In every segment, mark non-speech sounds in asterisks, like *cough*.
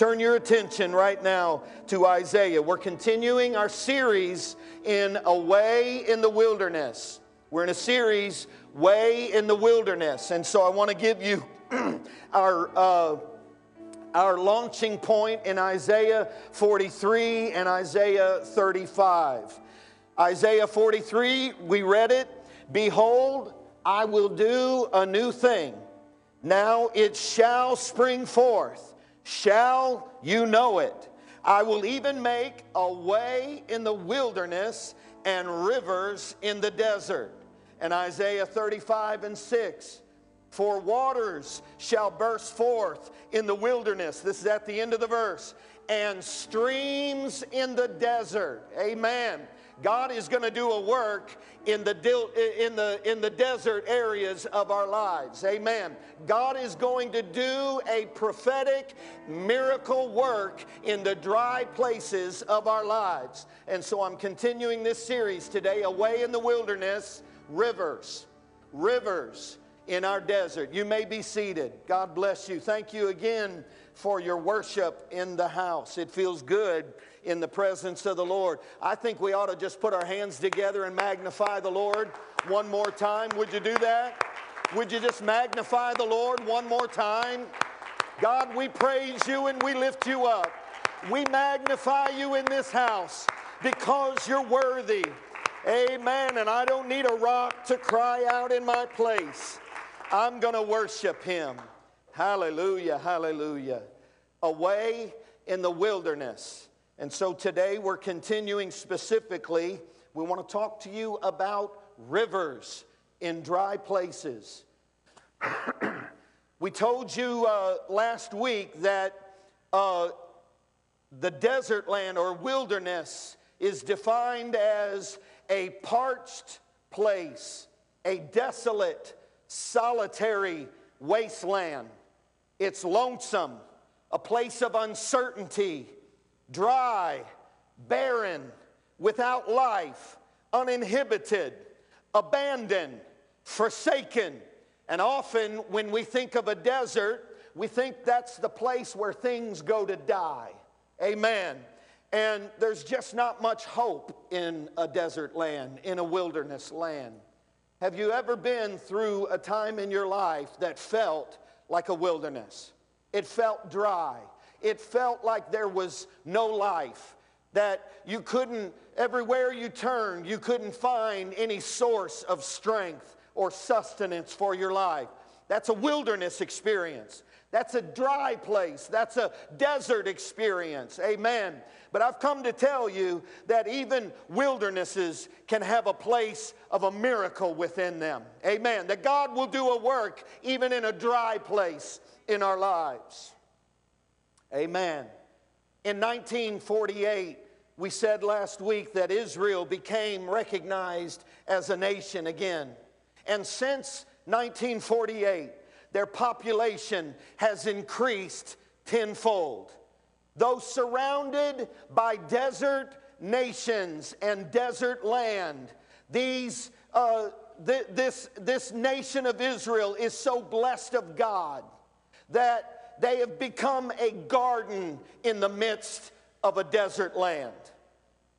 turn your attention right now to Isaiah. We're continuing our series in A Way in the Wilderness. We're in a series, Way in the Wilderness. And so I want to give you *clears throat* our. Uh, our launching point in Isaiah 43 and Isaiah 35. Isaiah 43, we read it. Behold, I will do a new thing. Now it shall spring forth. Shall you know it? I will even make a way in the wilderness and rivers in the desert. And Isaiah 35 and 6. For waters shall burst forth in the wilderness. This is at the end of the verse. And streams in the desert. Amen. God is going to do a work in the, in, the, in the desert areas of our lives. Amen. God is going to do a prophetic miracle work in the dry places of our lives. And so I'm continuing this series today, Away in the Wilderness, Rivers. Rivers in our desert. You may be seated. God bless you. Thank you again for your worship in the house. It feels good in the presence of the Lord. I think we ought to just put our hands together and magnify the Lord one more time. Would you do that? Would you just magnify the Lord one more time? God, we praise you and we lift you up. We magnify you in this house because you're worthy. Amen. And I don't need a rock to cry out in my place. I'm going to worship him. Hallelujah, hallelujah. Away in the wilderness. And so today we're continuing specifically, we want to talk to you about rivers in dry places. *clears throat* we told you uh, last week that uh, the desert land or wilderness is defined as a parched place, a desolate solitary wasteland. It's lonesome, a place of uncertainty, dry, barren, without life, uninhibited, abandoned, forsaken. And often when we think of a desert, we think that's the place where things go to die. Amen. And there's just not much hope in a desert land, in a wilderness land. Have you ever been through a time in your life that felt like a wilderness? It felt dry. It felt like there was no life, that you couldn't, everywhere you turned, you couldn't find any source of strength or sustenance for your life. That's a wilderness experience. That's a dry place. That's a desert experience. Amen. But I've come to tell you that even wildernesses can have a place of a miracle within them. Amen. That God will do a work even in a dry place in our lives. Amen. In 1948, we said last week that Israel became recognized as a nation again. And since 1948, their population has increased tenfold. Though surrounded by desert nations and desert land, these, uh, th- this, this nation of Israel is so blessed of God that they have become a garden in the midst of a desert land.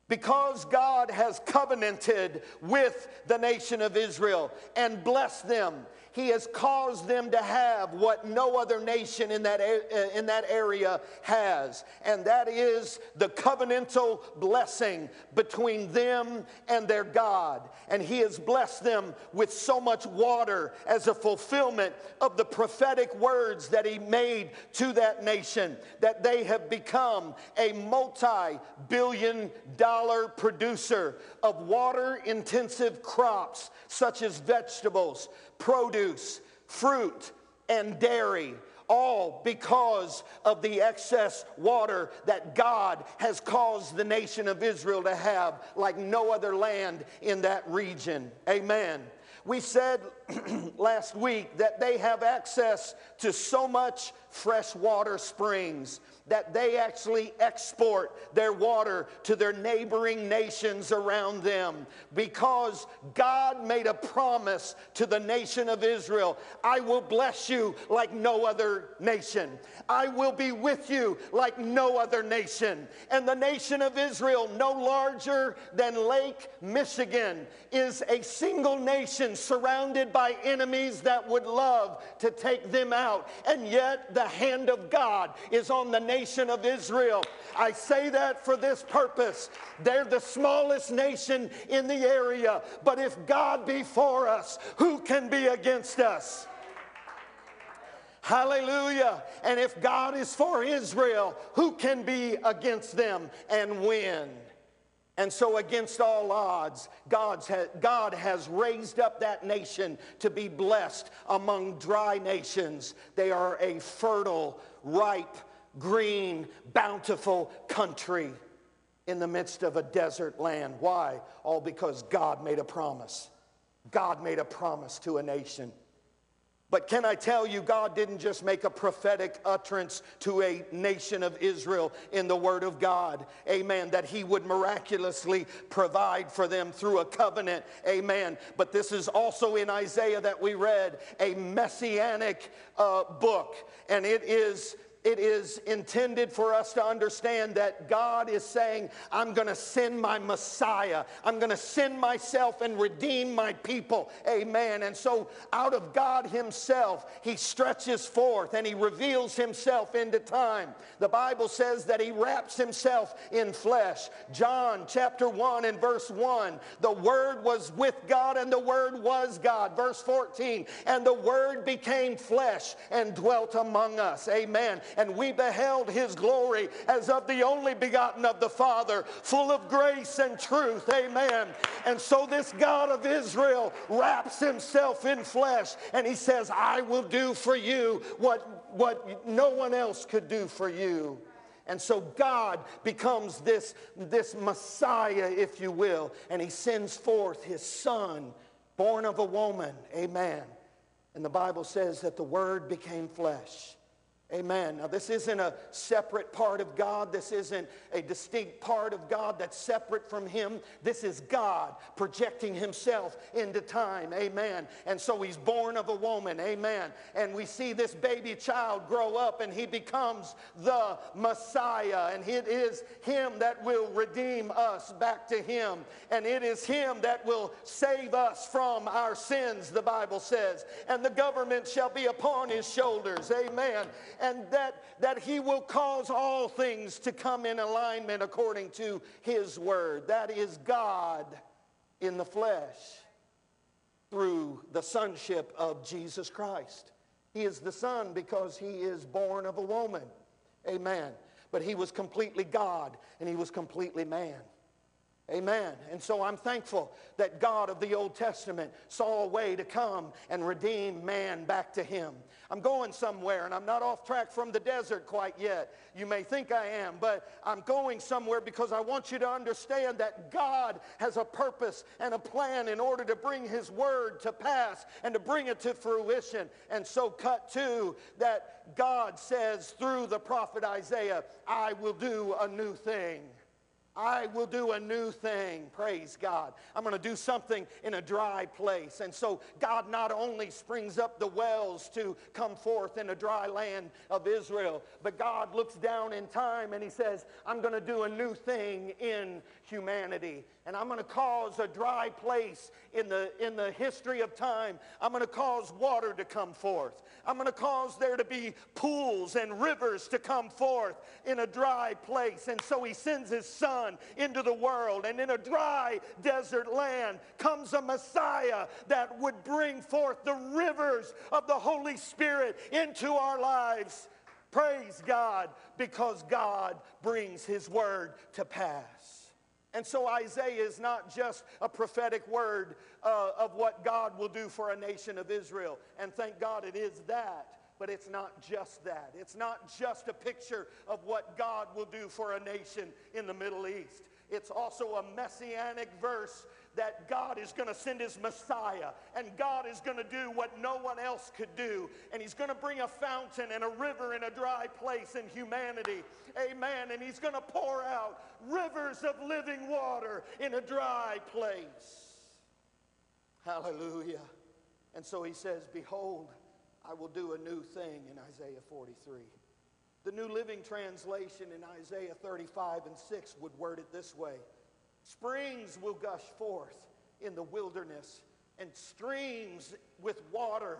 Because God has covenanted with the nation of Israel and blessed them he has caused them to have what no other nation in that, uh, in that area has, and that is the covenantal blessing between them and their God. And He has blessed them with so much water as a fulfillment of the prophetic words that He made to that nation, that they have become a multi billion dollar producer of water intensive crops such as vegetables, produce, fruit, and dairy, all because of the excess water that God has caused the nation of Israel to have like no other land in that region. Amen. We said *clears throat* last week that they have access to so much freshwater springs that they actually export their water to their neighboring nations around them because God made a promise to the nation of Israel I will bless you like no other nation. I will be with you like no other nation. And the nation of Israel, no larger than Lake Michigan, is a single nation surrounded by enemies that would love to take them out. And yet, the hand of God is on the nation of Israel. I say that for this purpose. They're the smallest nation in the area, but if God be for us, who can be against us? Hallelujah. And if God is for Israel, who can be against them and win? And so, against all odds, God's ha- God has raised up that nation to be blessed among dry nations. They are a fertile, ripe, green, bountiful country in the midst of a desert land. Why? All because God made a promise. God made a promise to a nation. But can I tell you, God didn't just make a prophetic utterance to a nation of Israel in the Word of God, amen, that He would miraculously provide for them through a covenant, amen. But this is also in Isaiah that we read, a messianic uh, book, and it is it is intended for us to understand that God is saying, I'm going to send my Messiah. I'm going to send myself and redeem my people. Amen. And so, out of God Himself, He stretches forth and He reveals Himself into time. The Bible says that He wraps Himself in flesh. John chapter 1 and verse 1 the Word was with God and the Word was God. Verse 14, and the Word became flesh and dwelt among us. Amen and we beheld his glory as of the only begotten of the Father, full of grace and truth. Amen. And so this God of Israel wraps himself in flesh and he says, I will do for you what, what no one else could do for you. And so God becomes this, this Messiah, if you will, and he sends forth his son, born of a woman. Amen. And the Bible says that the Word became flesh Amen. Now, this isn't a separate part of God. This isn't a distinct part of God that's separate from Him. This is God projecting Himself into time. Amen. And so He's born of a woman. Amen. And we see this baby child grow up and He becomes the Messiah. And it is Him that will redeem us back to Him. And it is Him that will save us from our sins, the Bible says. And the government shall be upon His shoulders. Amen and that, that he will cause all things to come in alignment according to his word. That is God in the flesh through the sonship of Jesus Christ. He is the son because he is born of a woman. Amen. But he was completely God and he was completely man. Amen. And so I'm thankful that God of the Old Testament saw a way to come and redeem man back to him. I'm going somewhere and I'm not off track from the desert quite yet. You may think I am, but I'm going somewhere because I want you to understand that God has a purpose and a plan in order to bring his word to pass and to bring it to fruition. And so, cut to that God says through the prophet Isaiah, I will do a new thing. I will do a new thing. Praise God. I'm going to do something in a dry place. And so God not only springs up the wells to come forth in a dry land of Israel, but God looks down in time and he says, I'm going to do a new thing in humanity. And I'm going to cause a dry place in the, in the history of time. I'm going to cause water to come forth. I'm going to cause there to be pools and rivers to come forth in a dry place. And so he sends his son into the world. And in a dry desert land comes a Messiah that would bring forth the rivers of the Holy Spirit into our lives. Praise God because God brings his word to pass. And so Isaiah is not just a prophetic word uh, of what God will do for a nation of Israel. And thank God it is that. But it's not just that. It's not just a picture of what God will do for a nation in the Middle East. It's also a messianic verse that God is going to send his Messiah and God is going to do what no one else could do. And he's going to bring a fountain and a river in a dry place in humanity. Amen. And he's going to pour out rivers of living water in a dry place. Hallelujah. And so he says, Behold, I will do a new thing in Isaiah 43. The New Living Translation in Isaiah 35 and 6 would word it this way Springs will gush forth in the wilderness, and streams with water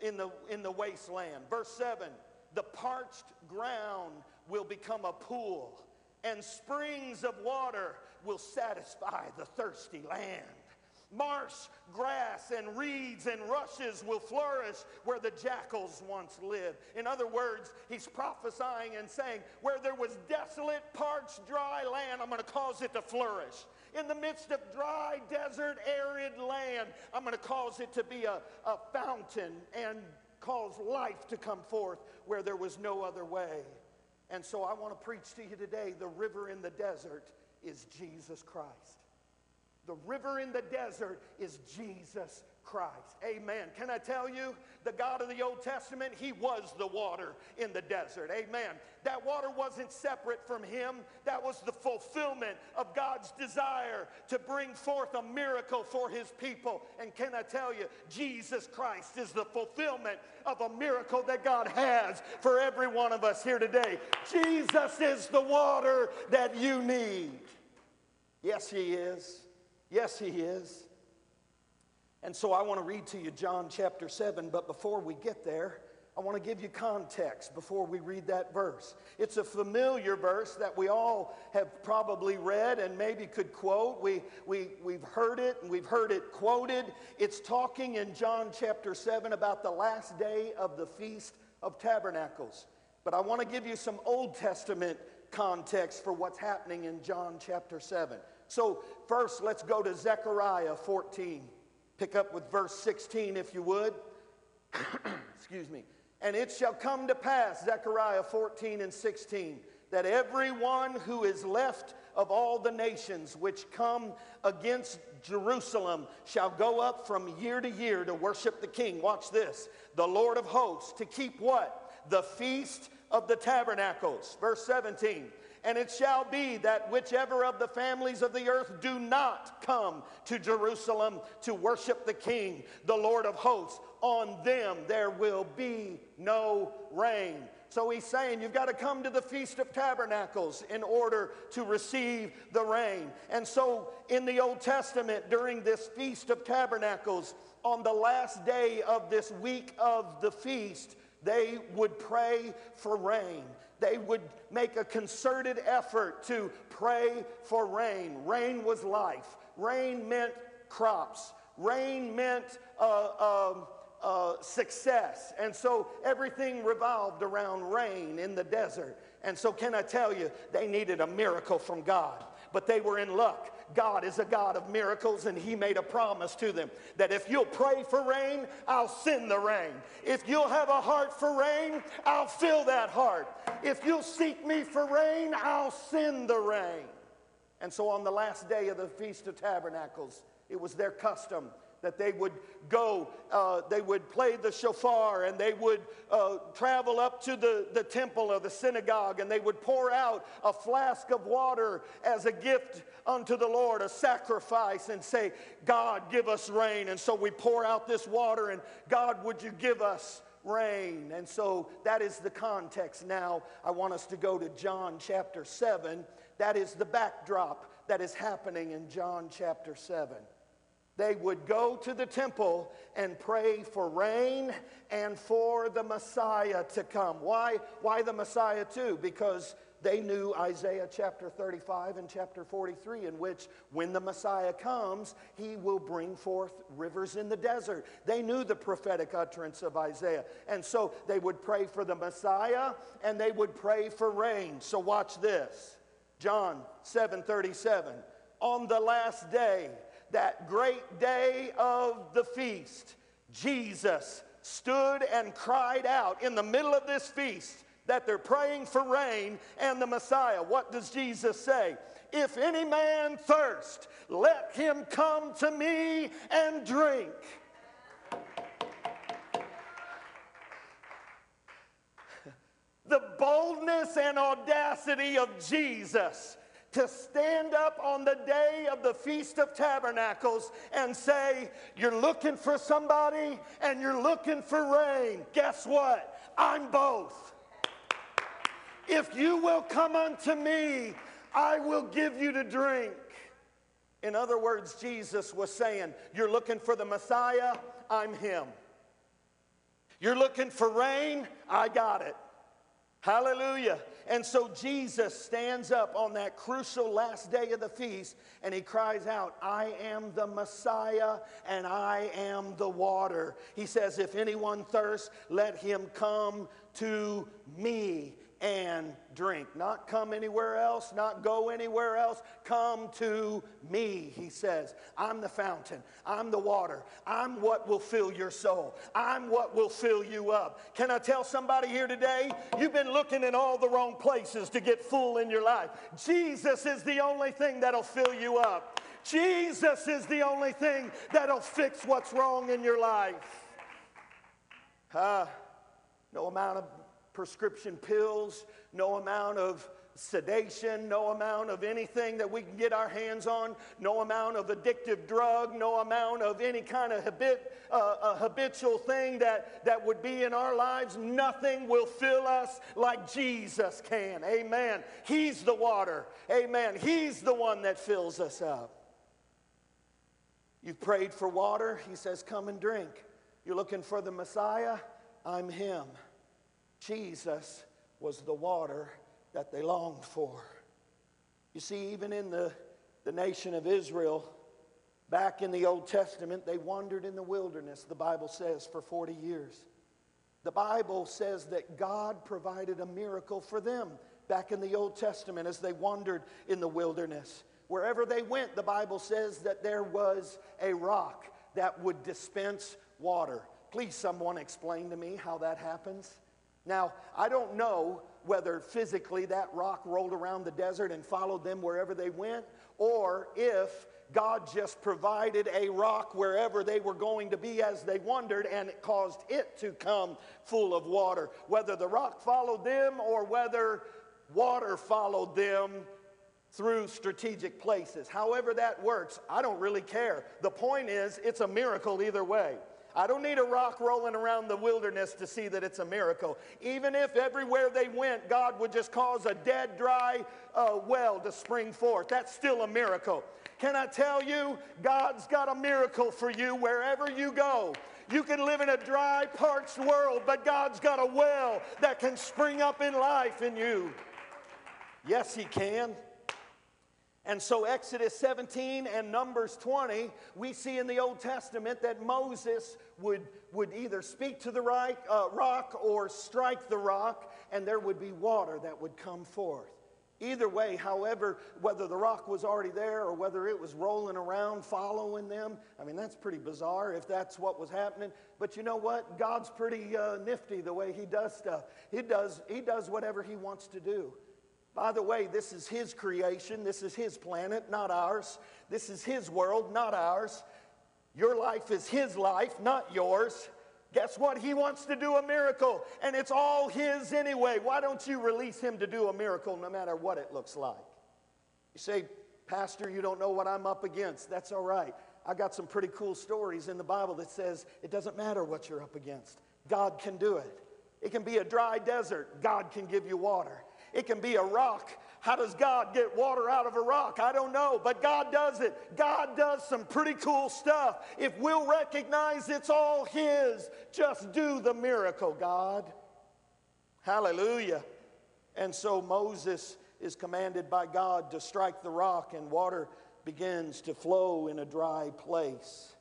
in the, in the wasteland. Verse 7 The parched ground will become a pool, and springs of water will satisfy the thirsty land. Marsh grass and reeds and rushes will flourish where the jackals once lived. In other words, he's prophesying and saying, Where there was desolate, parched, dry land, I'm going to cause it to flourish. In the midst of dry, desert, arid land, I'm going to cause it to be a, a fountain and cause life to come forth where there was no other way. And so I want to preach to you today the river in the desert is Jesus Christ. The river in the desert is Jesus Christ. Amen. Can I tell you, the God of the Old Testament, He was the water in the desert. Amen. That water wasn't separate from Him, that was the fulfillment of God's desire to bring forth a miracle for His people. And can I tell you, Jesus Christ is the fulfillment of a miracle that God has for every one of us here today. Jesus is the water that you need. Yes, He is. Yes, he is. And so I want to read to you John chapter 7, but before we get there, I want to give you context before we read that verse. It's a familiar verse that we all have probably read and maybe could quote. We, we, we've heard it and we've heard it quoted. It's talking in John chapter 7 about the last day of the Feast of Tabernacles. But I want to give you some Old Testament context for what's happening in John chapter 7. So, first, let's go to Zechariah 14. Pick up with verse 16, if you would. *clears throat* Excuse me. And it shall come to pass, Zechariah 14 and 16, that everyone who is left of all the nations which come against Jerusalem shall go up from year to year to worship the King. Watch this. The Lord of hosts, to keep what? The feast of the tabernacles. Verse 17. And it shall be that whichever of the families of the earth do not come to Jerusalem to worship the King, the Lord of hosts, on them there will be no rain. So he's saying you've got to come to the Feast of Tabernacles in order to receive the rain. And so in the Old Testament, during this Feast of Tabernacles, on the last day of this week of the feast, they would pray for rain they would make a concerted effort to pray for rain. Rain was life, rain meant crops, rain meant uh, uh, uh, success. And so everything revolved around rain in the desert. And so, can I tell you, they needed a miracle from God but they were in luck. God is a God of miracles, and He made a promise to them that if you'll pray for rain, I'll send the rain. If you'll have a heart for rain, I'll fill that heart. If you'll seek me for rain, I'll send the rain. And so on the last day of the Feast of Tabernacles, it was their custom that they would go, uh, they would play the shofar and they would uh, travel up to the, the temple or the synagogue and they would pour out a flask of water as a gift unto the Lord, a sacrifice, and say, God, give us rain. And so we pour out this water and God, would you give us rain? And so that is the context now. I want us to go to John chapter 7. That is the backdrop that is happening in John chapter 7 they would go to the temple and pray for rain and for the Messiah to come. Why, why the Messiah too? Because they knew Isaiah chapter 35 and chapter 43, in which when the Messiah comes, he will bring forth rivers in the desert. They knew the prophetic utterance of Isaiah. And so they would pray for the Messiah and they would pray for rain. So watch this John 7 37. On the last day, that great day of the feast, Jesus stood and cried out in the middle of this feast. that they're praying for rain and the Messiah. What does Jesus say? If any man thirst, let him come to me and drink. the boldness and audacity of Jesus to stand up on the day of the Feast of Tabernacles and say, You're looking for somebody and you're looking for rain. Guess what? I'm both. If you will come unto me, I will give you to drink. In other words, Jesus was saying, You're looking for the Messiah, I'm him. You're looking for rain, I got it. Hallelujah. And so Jesus stands up on that crucial last day of the feast and he cries out, I am the Messiah and I am the water. He says, If anyone thirsts, let him come to me and drink. Not come anywhere else, not go anywhere else. Come to me, he says. I'm the fountain. I'm the water. I'm what will fill your soul. I'm what will fill you up. Can I tell somebody here today? You've been looking in all the wrong places to get full in your life. Jesus is the only thing that'll fill you up. Jesus is the only thing that'll fix what's wrong in your life. Uh, no amount of prescription pills, no amount of sedation, no amount of anything that we can get our hands on, no amount of addictive drug, no amount of any kind of habit, uh, habitual thing that, that would be in our lives. Nothing will fill us like Jesus can. Amen. He's the water. Amen. He's the one that fills us up. You've prayed for water. He says, Come and drink. You're looking for the Messiah. I'm Him. Jesus was the water that they longed for. You see, even in the, the nation of Israel, back in the Old Testament, they wandered in the wilderness, the Bible says, for 40 years. The Bible says that God provided a miracle for them back in the Old Testament as they wandered in the wilderness. Wherever they went, the Bible says that there was a rock that would dispense water. Please, someone explain to me how that happens. Now, I don't know whether physically that rock rolled around the desert and followed them wherever they went, or if God just provided a rock wherever they were going to be as they wandered and it caused it to come full of water. Whether the rock followed them or whether water followed them through strategic places. However, that works, I don't really care. The point is, it's a miracle either way. I don't need a rock rolling around the wilderness to see that it's a miracle. Even if everywhere they went, God would just cause a dead, dry uh, well to spring forth, that's still a miracle. Can I tell you, God's got a miracle for you wherever you go. You can live in a dry, parched world, but God's got a well that can spring up in life in you. Yes, He can. And so, Exodus 17 and Numbers 20, we see in the Old Testament that Moses would, would either speak to the right, uh, rock or strike the rock, and there would be water that would come forth. Either way, however, whether the rock was already there or whether it was rolling around following them, I mean, that's pretty bizarre if that's what was happening. But you know what? God's pretty uh, nifty the way He does stuff. He does, he does whatever He wants to do. By the way, this is His creation. This is His planet, not ours. This is His world, not ours. Your life is His life, not yours. Guess what? He wants to do a miracle, and it's all His anyway. Why don't you release Him to do a miracle no matter what it looks like? You say, Pastor, you don't know what I'm up against. That's all right. I got some pretty cool stories in the Bible that says it doesn't matter what you're up against. God can do it. It can be a dry desert. God can give you water. It can be a rock. How does God get water out of a rock? I don't know, but God does it. God does some pretty cool stuff. If we'll recognize it's all His, just do the miracle, God. Hallelujah. And so Moses is commanded by God to strike the rock, and water begins to flow in a dry place.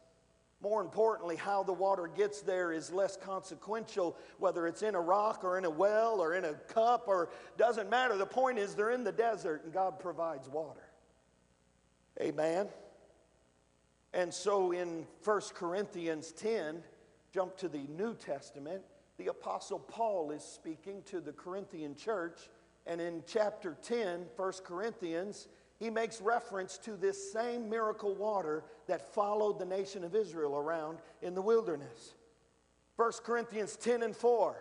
More importantly, how the water gets there is less consequential, whether it's in a rock or in a well or in a cup or doesn't matter. The point is they're in the desert and God provides water. Amen. And so in 1 Corinthians 10, jump to the New Testament, the Apostle Paul is speaking to the Corinthian church. And in chapter 10, 1 Corinthians, he makes reference to this same miracle water that followed the nation of Israel around in the wilderness. 1 Corinthians 10 and 4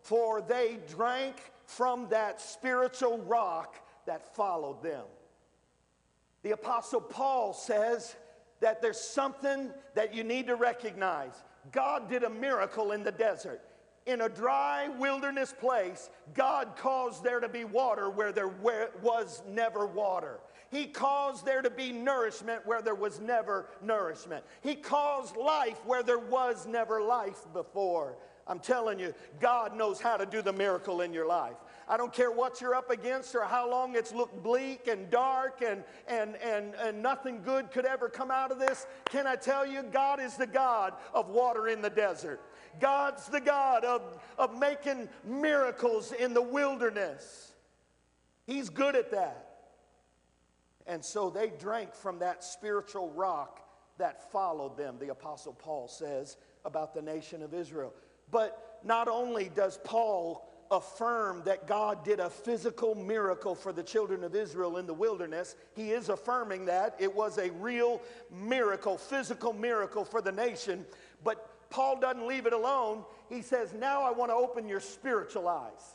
For they drank from that spiritual rock that followed them. The Apostle Paul says that there's something that you need to recognize. God did a miracle in the desert. In a dry wilderness place, God caused there to be water where there was never water. He caused there to be nourishment where there was never nourishment. He caused life where there was never life before. I'm telling you, God knows how to do the miracle in your life. I don't care what you're up against or how long it's looked bleak and dark and, and, and, and nothing good could ever come out of this. Can I tell you, God is the God of water in the desert. God's the God of, of making miracles in the wilderness. He's good at that. And so they drank from that spiritual rock that followed them, the Apostle Paul says about the nation of Israel. But not only does Paul affirm that God did a physical miracle for the children of Israel in the wilderness, he is affirming that it was a real miracle, physical miracle for the nation. But Paul doesn't leave it alone. He says, Now I want to open your spiritual eyes.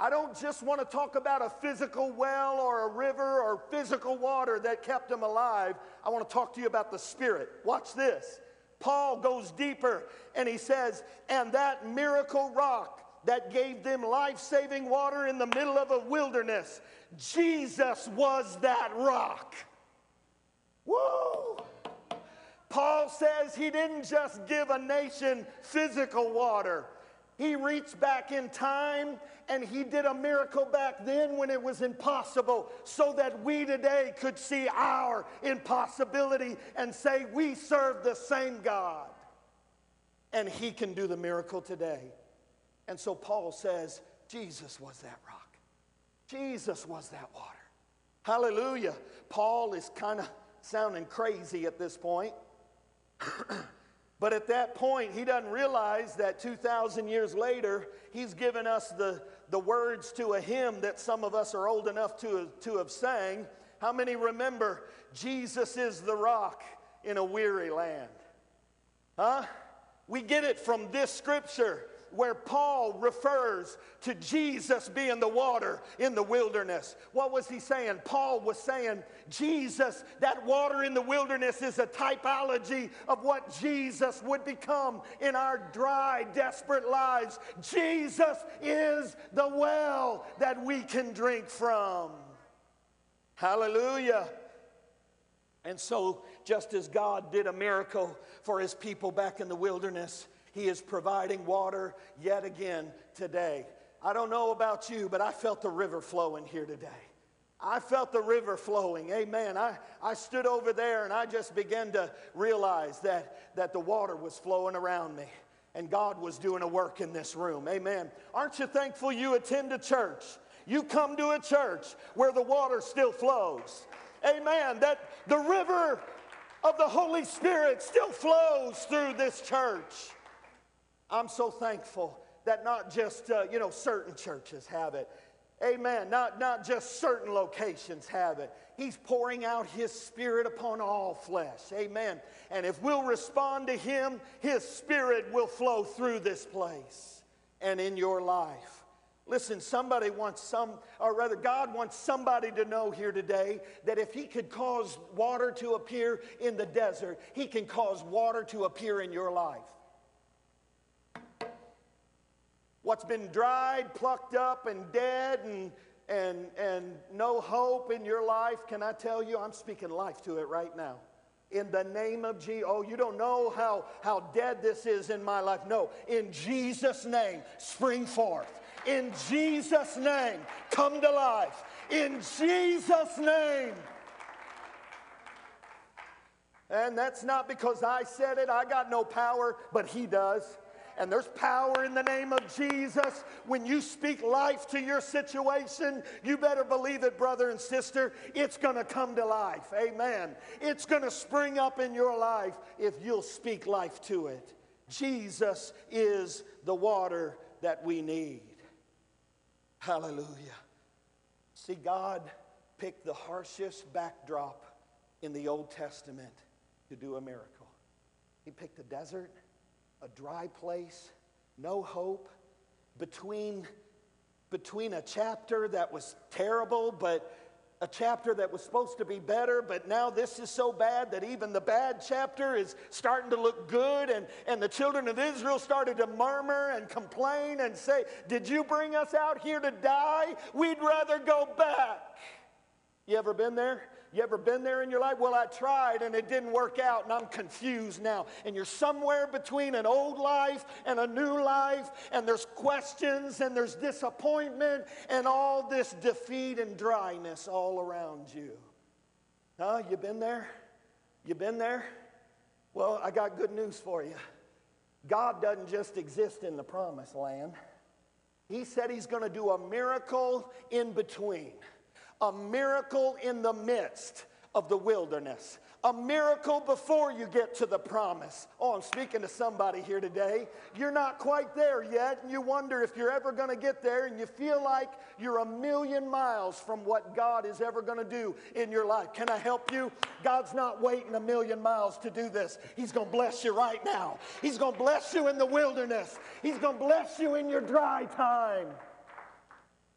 I don't just want to talk about a physical well or a river or physical water that kept them alive. I want to talk to you about the Spirit. Watch this. Paul goes deeper and he says, And that miracle rock that gave them life saving water in the middle of a wilderness, Jesus was that rock. Woo! Paul says he didn't just give a nation physical water. He reached back in time and he did a miracle back then when it was impossible so that we today could see our impossibility and say we serve the same God. And he can do the miracle today. And so Paul says, Jesus was that rock. Jesus was that water. Hallelujah. Paul is kind of sounding crazy at this point. *clears throat* But at that point, he doesn't realize that 2,000 years later, he's given us the, the words to a hymn that some of us are old enough to, to have sang. How many remember, Jesus is the rock in a weary land? Huh? We get it from this scripture where Paul refers to Jesus being the water in the wilderness. What was he saying? Paul was saying, Jesus, that water in the wilderness is a typology of what Jesus would become in our dry, desperate lives. Jesus is the well that we can drink from. Hallelujah. And so, just as God did a miracle for his people back in the wilderness, he is providing water yet again today. I don't know about you, but I felt the river flowing here today. I felt the river flowing. Amen. I, I stood over there and I just began to realize that, that the water was flowing around me and God was doing a work in this room. Amen. Aren't you thankful you attend a church? You come to a church where the water still flows. Amen. That the river of the Holy Spirit still flows through this church. I'm so thankful that not just, uh, you know, certain churches have it. Amen. Not, not just certain locations have it. He's pouring out His Spirit upon all flesh. Amen. And if we'll respond to Him, His Spirit will flow through this place and in your life. Listen, somebody wants some, or rather, God wants somebody to know here today that if He could cause water to appear in the desert, He can cause water to appear in your life. What's been dried, plucked up, and dead, and, and, and no hope in your life, can I tell you, I'm speaking life to it right now. In the name of Jesus. Oh, you don't know how, how dead this is in my life. No, in Jesus' name, spring forth. In Jesus' name, come to life. In Jesus' name. And that's not because I said it, I got no power, but He does and there's power in the name of Jesus. When you speak life to your situation, you better believe it, brother and sister. It's going to come to life. Amen. It's going to spring up in your life if you'll speak life to it. Jesus is the water that we need. Hallelujah. See, God picked the harshest backdrop in the Old Testament to do a miracle. He picked a desert, a dry place, no hope, between, between a chapter that was terrible, but a chapter that was supposed to be better, but now this is so bad that even the bad chapter is starting to look good. And, and the children of Israel started to murmur and complain and say, Did you bring us out here to die? We'd rather go back. You ever been there? You ever been there in your life? Well, I tried and it didn't work out and I'm confused now. And you're somewhere between an old life and a new life, and there's questions and there's disappointment and all this defeat and dryness all around you. Huh? You been there? You been there? Well, I got good news for you. God doesn't just exist in the promised land. He said he's going to do a miracle in between a miracle in the midst of the wilderness, a miracle before you get to the promise. Oh, I'm speaking to somebody here today. You're not quite there yet, and you wonder if you're ever going to get there, and you feel like you're a million miles from what God is ever going to do in your life. Can I help you? God's not waiting a million miles to do this. He's going to bless you right now. He's going to bless you in the wilderness, He's going to bless you in your dry time.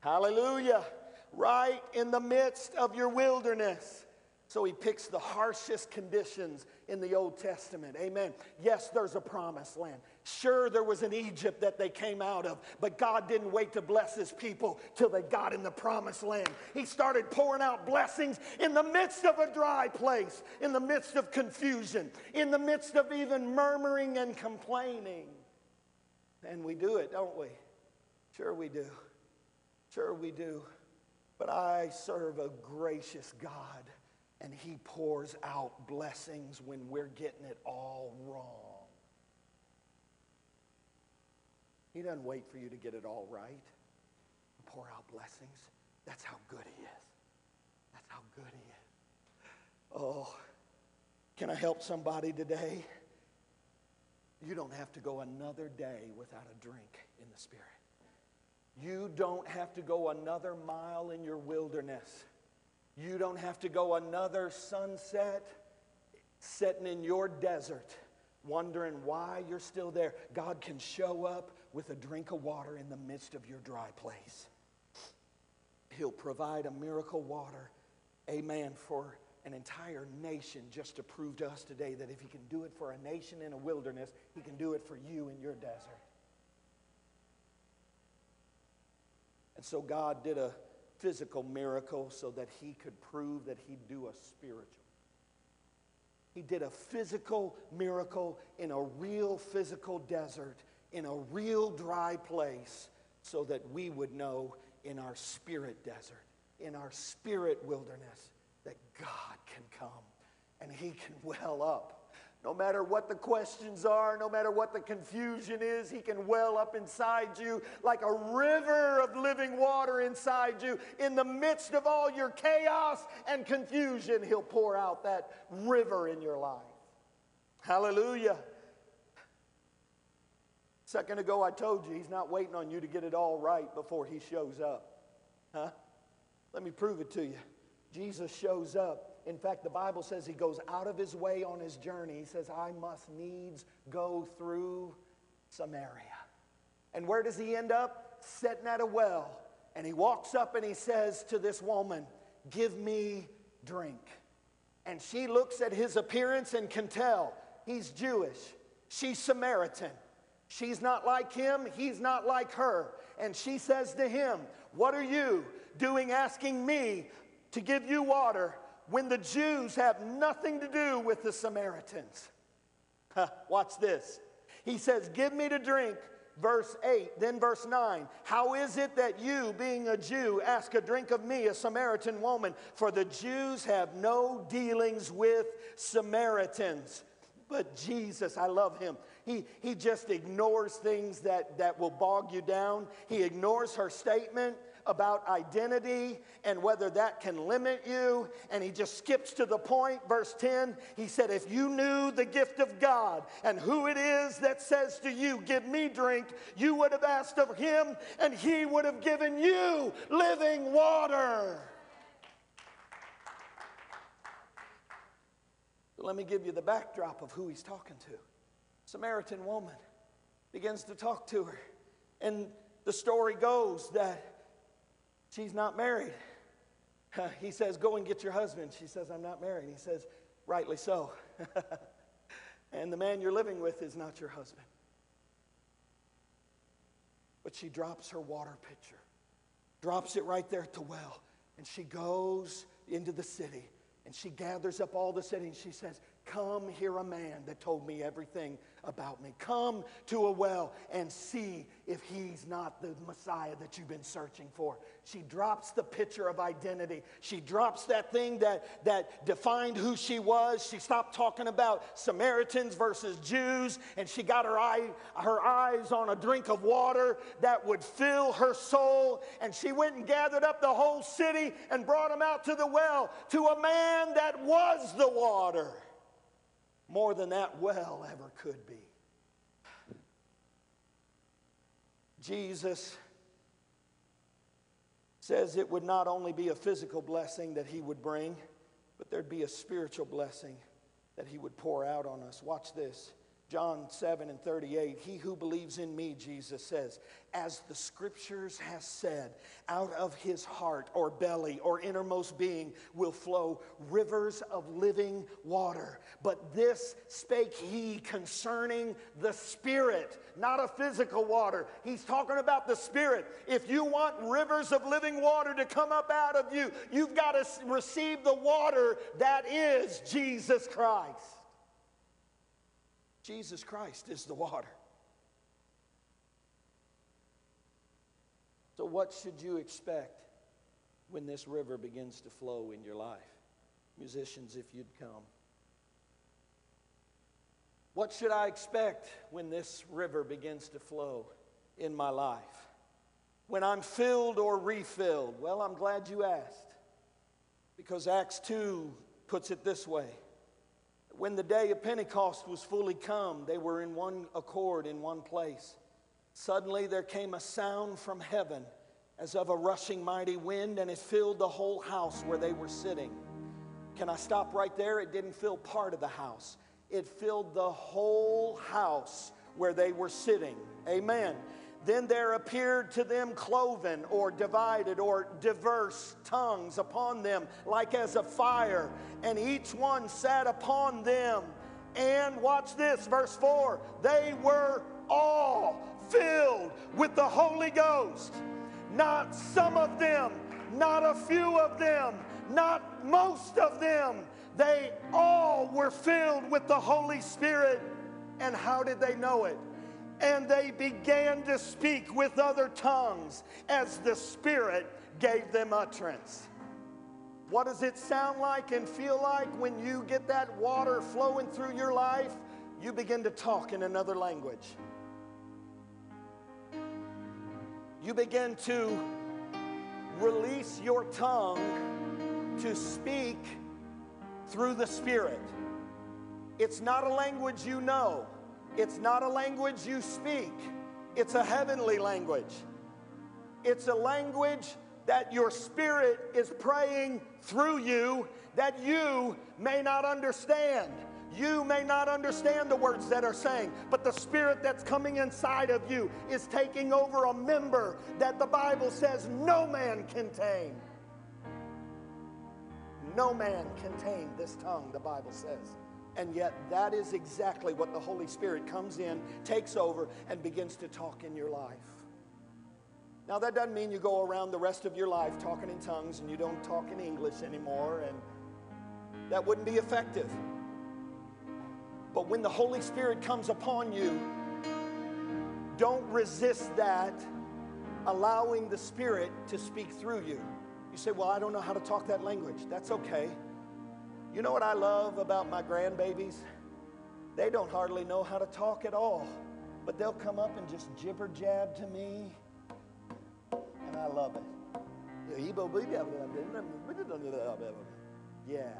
Hallelujah right in the midst of your wilderness. So he picks the harshest conditions in the Old Testament. Amen. Yes, there's a promised land. Sure, there was an Egypt that they came out of, but God didn't wait to bless his people till they got in the promised land. He started pouring out blessings in the midst of a dry place, in the midst of confusion, in the midst of even murmuring and complaining. And we do it, don't we? Sure, we do. Sure, we do. But I serve a gracious God, and He pours out blessings when we're getting it all wrong. He doesn't wait for you to get it all right. Pour out blessings. That's how good He is. That's how good He is. Oh, can I help somebody today? You don't have to go another day without a drink in the Spirit. You don't have to go another mile in your wilderness. You don't have to go another sunset sitting in your desert wondering why you're still there. God can show up with a drink of water in the midst of your dry place. He'll provide a miracle water, amen, for an entire nation just to prove to us today that if He can do it for a nation in a wilderness, He can do it for you in your desert. And so God did a physical miracle so that he could prove that he'd do a spiritual. He did a physical miracle in a real physical desert, in a real dry place, so that we would know in our spirit desert, in our spirit wilderness, that God can come and he can *laughs* well up no matter what the questions are, no matter what the confusion is, He can well up inside you like a river of living water inside you. In the midst of all your chaos and confusion, He'll pour out that river in your life. Hallelujah. Second ago, I told you He's not waiting on you to get it all right before He shows up. Huh? Let me prove it to you. Jesus shows up in fact, the Bible says he goes out of his way on his journey. He says, I must needs go through Samaria. And where does he end up? Sitting at a well. And he walks up and he says to this woman, Give me drink. And she looks at his appearance and can tell he's Jewish. She's Samaritan. She's not like him, he's not like her. And she says to him, What are you doing asking me to give you water when the Jews have nothing to do with the Samaritans. Watch this. He says, Give me to drink, verse 8. Then verse 9. How is it that you, being a Jew, ask a drink of me, a Samaritan woman? For the Jews have no dealings with Samaritans. But Jesus, I love him. He, he just ignores things that, that will bog you down. He ignores her statement about identity and whether that can limit you. And he just skips to the point. Verse 10, he said, If you knew the gift of God and who it is that says to you, Give me drink, you would have asked of him, and he would have given you living water. Let me give you the backdrop of who he's talking to. Samaritan woman begins to talk to her. And the story goes that she's not married. *laughs* He says, Go and get your husband. She says, I'm not married. He says, Rightly so. *laughs* and the man you're living with is not your husband. But she drops her water pitcher, drops it right there at the well, and she goes into the city and she gathers up all the city and she says, Come hear a man that told me everything about me. Come to a well and see if he's not the Messiah that you've been searching for. She drops the picture of identity. She drops that thing that, that defined who she was. She stopped talking about Samaritans versus Jews, and she got her, eye, her eyes on a drink of water that would fill her soul. And she went and gathered up the whole city and brought them out to the well, to a man that was the water more than that well ever could be. Jesus says it would not only be a physical blessing that he would bring, but there'd be a spiritual blessing that he would pour out on us. Watch this. John 7 and 38, he who believes in me, Jesus says, as the scriptures has said, out of his heart or belly or innermost being will flow rivers of living water. But this spake he concerning the spirit, not a physical water. He's talking about the spirit. If you want rivers of living water to come up out of you, you've got to receive the water that is Jesus Christ. Jesus Christ is the water. So, what should you expect when this river begins to flow in your life? Musicians, if you'd come. What should I expect when this river begins to flow in my life? When I'm filled or refilled? Well, I'm glad you asked because Acts 2 puts it this way when the day of Pentecost was fully come, they were in one accord in one place. Suddenly there came a sound from heaven as of a rushing mighty wind, and it filled the whole house where they were sitting. Can I stop right there? It didn't fill part of the house, it filled the whole house where they were sitting. Amen. Then there appeared to them cloven or divided or diverse tongues upon them, like as a fire, and each one sat upon them. And watch this, verse 4 they were all filled with the Holy Ghost. Not some of them, not a few of them, not most of them. They all were filled with the Holy Spirit. And how did they know it? And they began to speak with other tongues as the Spirit gave them utterance. What does it sound like and feel like when you get that water flowing through your life? You begin to talk in another language. You begin to release your tongue to speak through the Spirit. It's not a language you know. It's not a language you speak, it's a heavenly language. It's a language that your spirit is praying through you that you may not understand. You may not understand the words that are saying, but the spirit that's coming inside of you is taking over a member that the Bible says no man can tame. No man can tame this tongue, the Bible says. And yet, that is exactly what the Holy Spirit comes in, takes over, and begins to talk in your life. Now, that doesn't mean you go around the rest of your life talking in tongues and you don't talk in English anymore, and that wouldn't be effective. But when the Holy Spirit comes upon you, don't resist that, allowing the Spirit to speak through you. You say, Well, I don't know how to talk that language. That's okay. You know what I love about my grandbabies? They don't hardly know how to talk at all, but they'll come up and just jibber jab to me, and I love it. Yeah,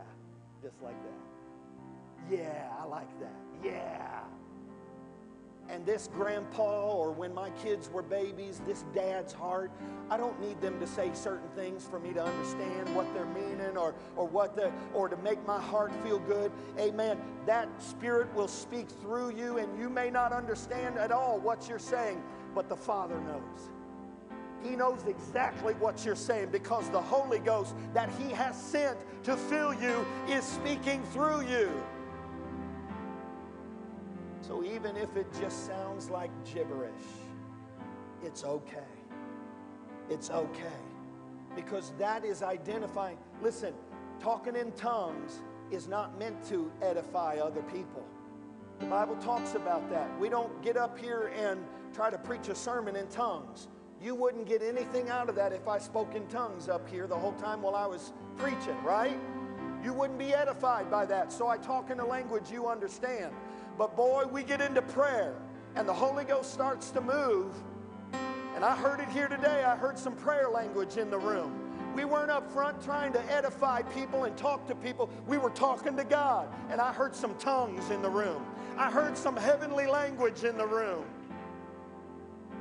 just like that. Yeah, I like that. Yeah. And this grandpa, or when my kids were babies, this dad's heart, I don't need them to say certain things for me to understand what they're meaning or, or what the or to make my heart feel good. Amen. That spirit will speak through you, and you may not understand at all what you're saying, but the Father knows. He knows exactly what you're saying because the Holy Ghost that He has sent to fill you is speaking through you. So even if it just sounds like gibberish, it's okay. It's okay. Because that is identifying. Listen, talking in tongues is not meant to edify other people. The Bible talks about that. We don't get up here and try to preach a sermon in tongues. You wouldn't get anything out of that if I spoke in tongues up here the whole time while I was preaching, right? You wouldn't be edified by that. So I talk in a language you understand. But boy, we get into prayer and the Holy Ghost starts to move. And I heard it here today. I heard some prayer language in the room. We weren't up front trying to edify people and talk to people. We were talking to God. And I heard some tongues in the room. I heard some heavenly language in the room.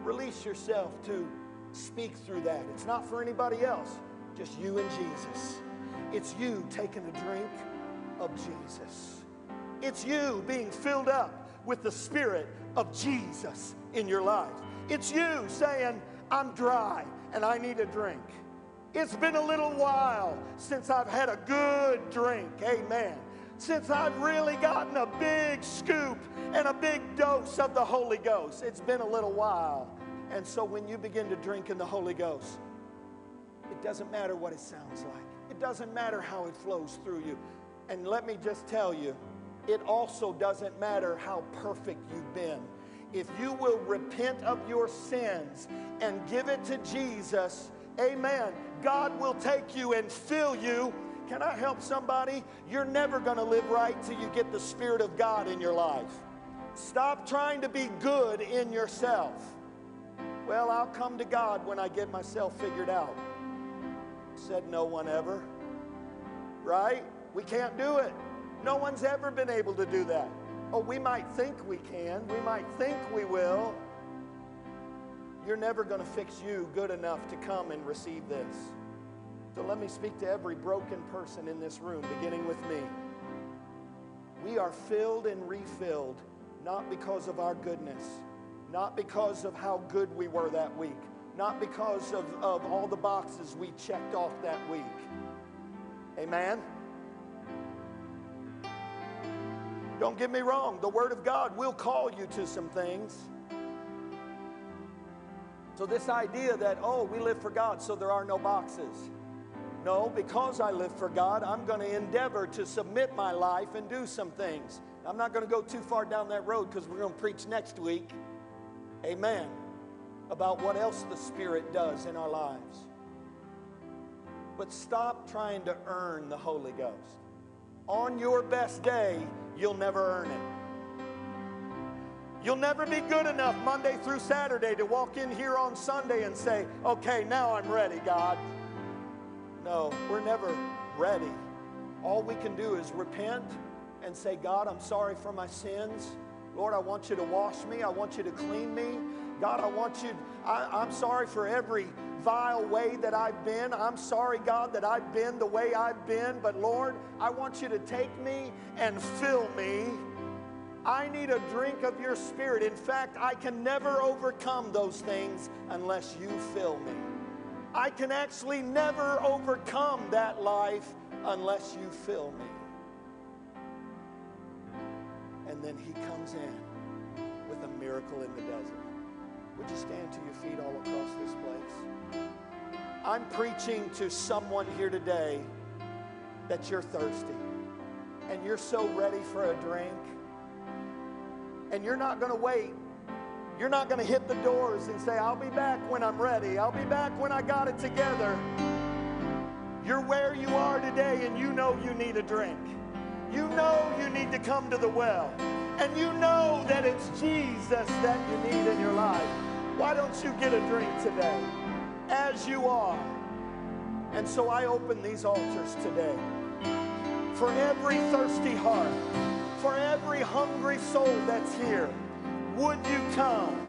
Release yourself to speak through that. It's not for anybody else, just you and Jesus. It's you taking a drink of Jesus. It's you being filled up with the Spirit of Jesus in your life. It's you saying, I'm dry and I need a drink. It's been a little while since I've had a good drink. Amen. Since I've really gotten a big scoop and a big dose of the Holy Ghost. It's been a little while. And so when you begin to drink in the Holy Ghost, it doesn't matter what it sounds like, it doesn't matter how it flows through you. And let me just tell you, it also doesn't matter how perfect you've been. If you will repent of your sins and give it to Jesus, amen, God will take you and fill you. Can I help somebody? You're never going to live right till you get the Spirit of God in your life. Stop trying to be good in yourself. Well, I'll come to God when I get myself figured out. Said no one ever. Right? We can't do it. No one's ever been able to do that. Oh, we might think we can. We might think we will. You're never going to fix you good enough to come and receive this. So let me speak to every broken person in this room, beginning with me. We are filled and refilled not because of our goodness not because of how good we were that week, not because of, of all the boxes we checked off that week. Amen? Don't get me wrong, the Word of God will call you to some things. So, this idea that, oh, we live for God, so there are no boxes. No, because I live for God, I'm going to endeavor to submit my life and do some things. I'm not going to go too far down that road because we're going to preach next week. Amen. About what else the Spirit does in our lives. But stop trying to earn the Holy Ghost. On your best day, you'll never earn it. You'll never be good enough Monday through Saturday to walk in here on Sunday and say, okay, now I'm ready, God. No, we're never ready. All we can do is repent and say, God, I'm sorry for my sins. Lord, I want you to wash me. I want you to clean me. God, I want you, I, am sorry for every vile way that I've been. I'm sorry, God, that I've been the way I've been. But Lord, I want you to take me and fill me. I need a drink of your spirit. In fact, I can never overcome those things unless you fill me. I can actually never overcome that life unless you fill me and then he comes in with a miracle in the desert. Would you stand to your feet all across this place? I'm preaching to someone here today that you're thirsty and you're so ready for a drink and you're not going to wait. You're not going to hit the doors and say, I'll be back when I'm ready. I'll be back when I got it together. You're where you are today and you know you need a drink. You know you need to come to the well and you know that it's Jesus that you need in your life, why don't you get a drink today as you are? And so I open these altars today for every thirsty heart, for every hungry soul that's here. Would you come?